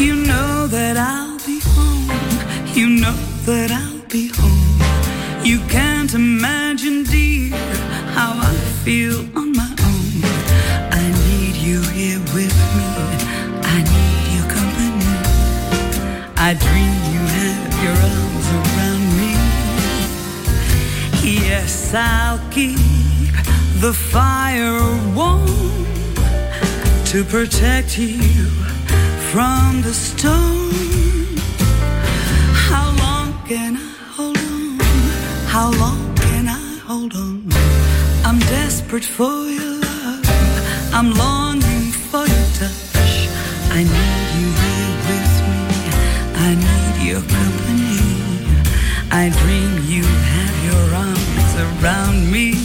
You know that I'll be home. You know that I'll be home. You can't imagine, dear, how I feel on my own. I need you here with me. I need your company. I dream you have your arms around me. Yes, I'll keep the fire warm to protect you from the storm. How long can I hold on? How long can I hold on? I'm desperate for your love. I'm longing for your touch. I need you here with me. I need your company. I dream you have your arms around me.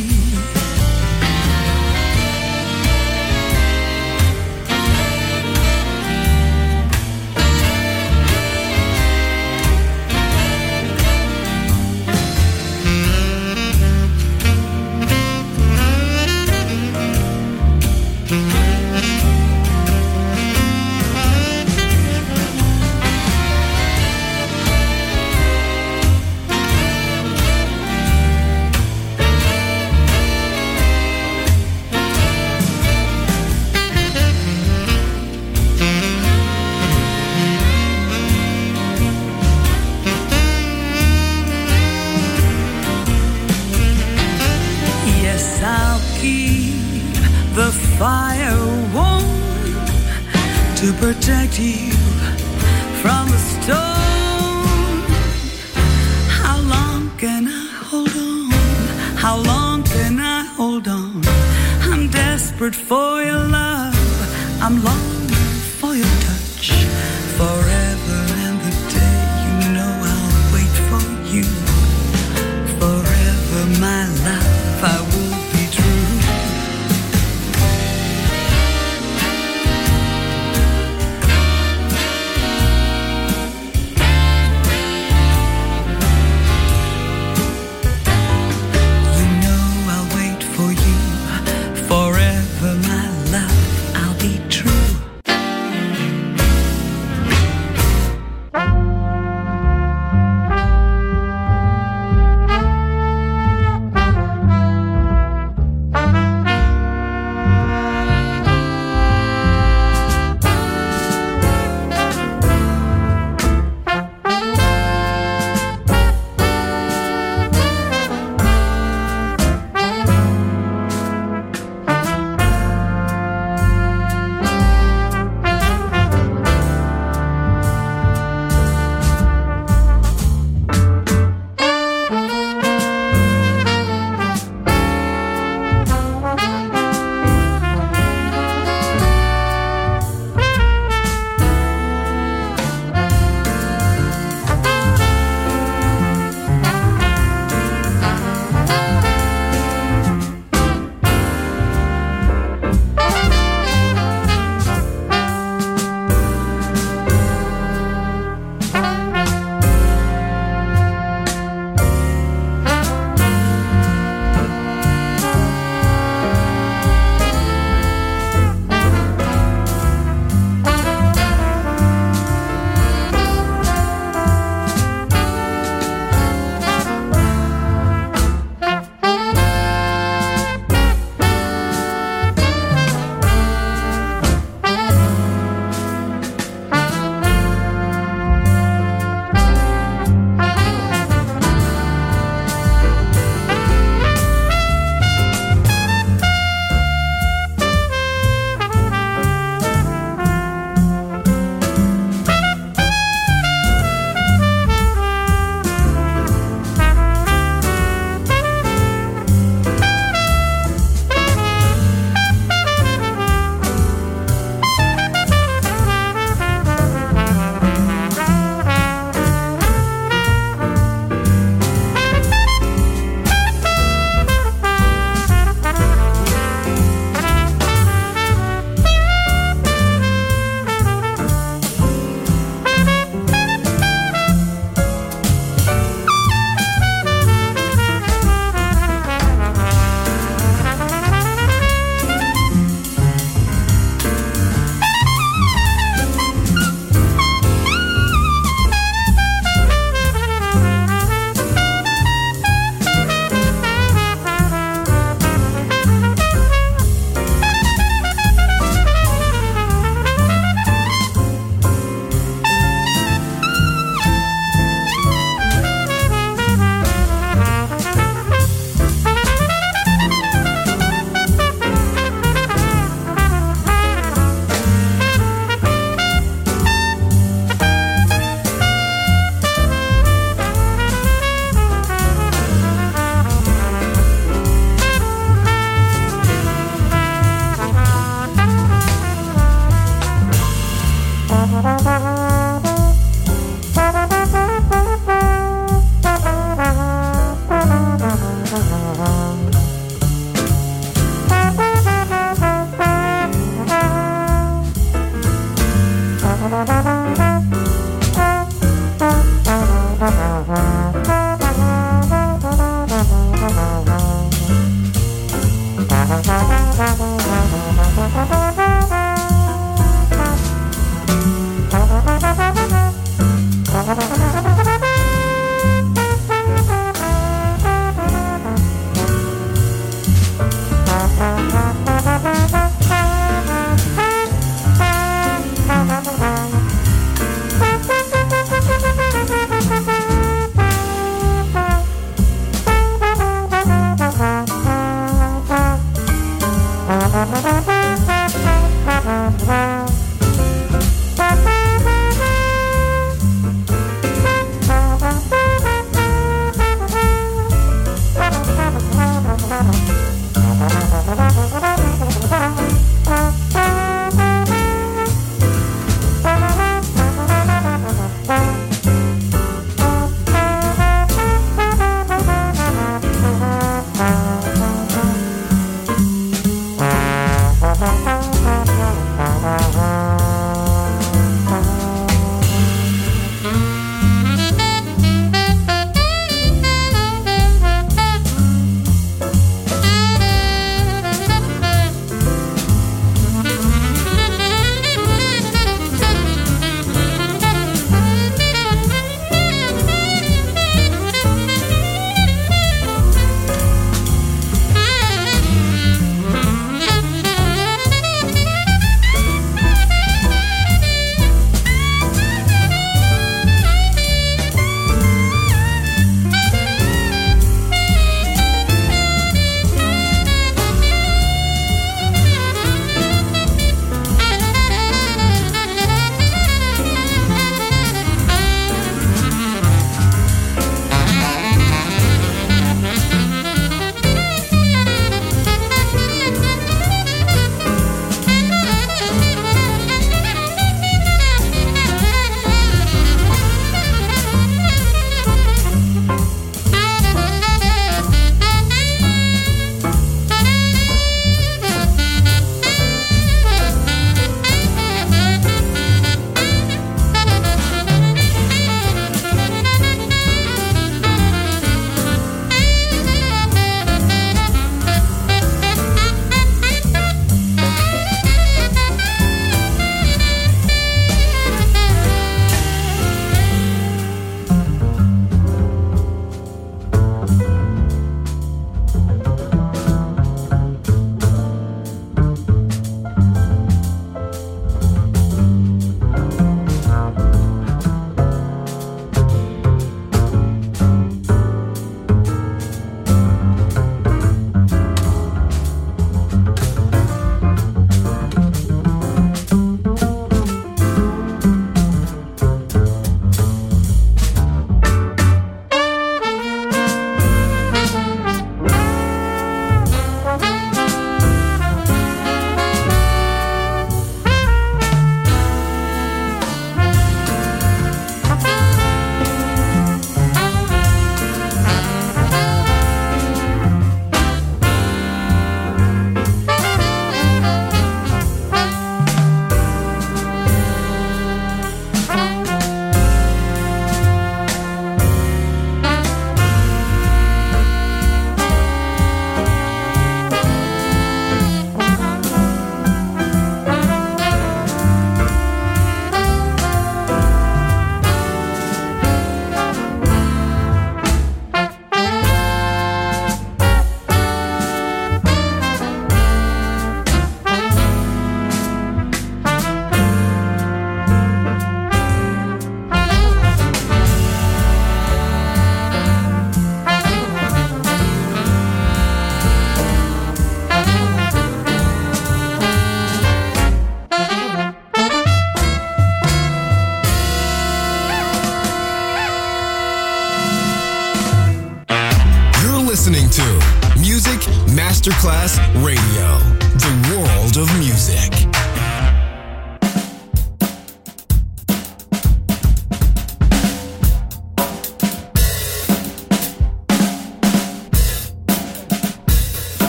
hold on? How long can I hold on? I'm desperate for your love. I'm longing.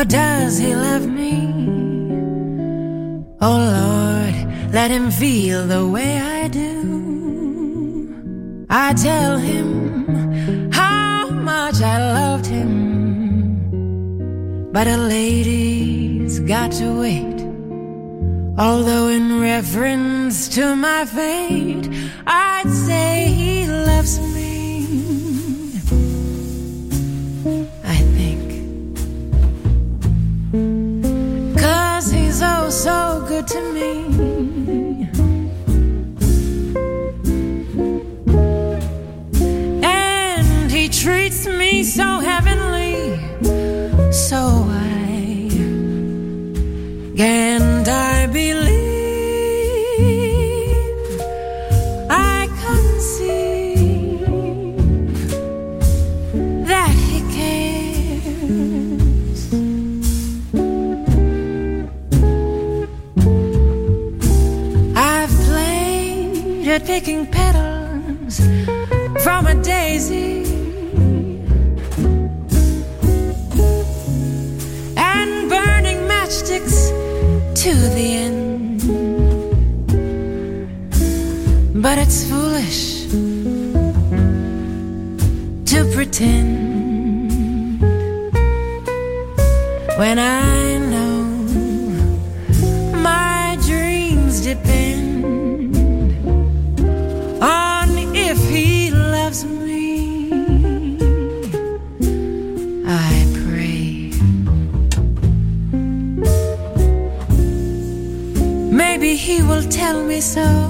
But does he love me? Oh Lord, let him feel the way I do. I tell him how much I loved him, but a lady's got to wait. Although, in reference to my fate, I'd say to me. And he treats me so heavenly. So picking petals from a daisy and burning matchsticks to the end. But it's foolish to pretend when I so.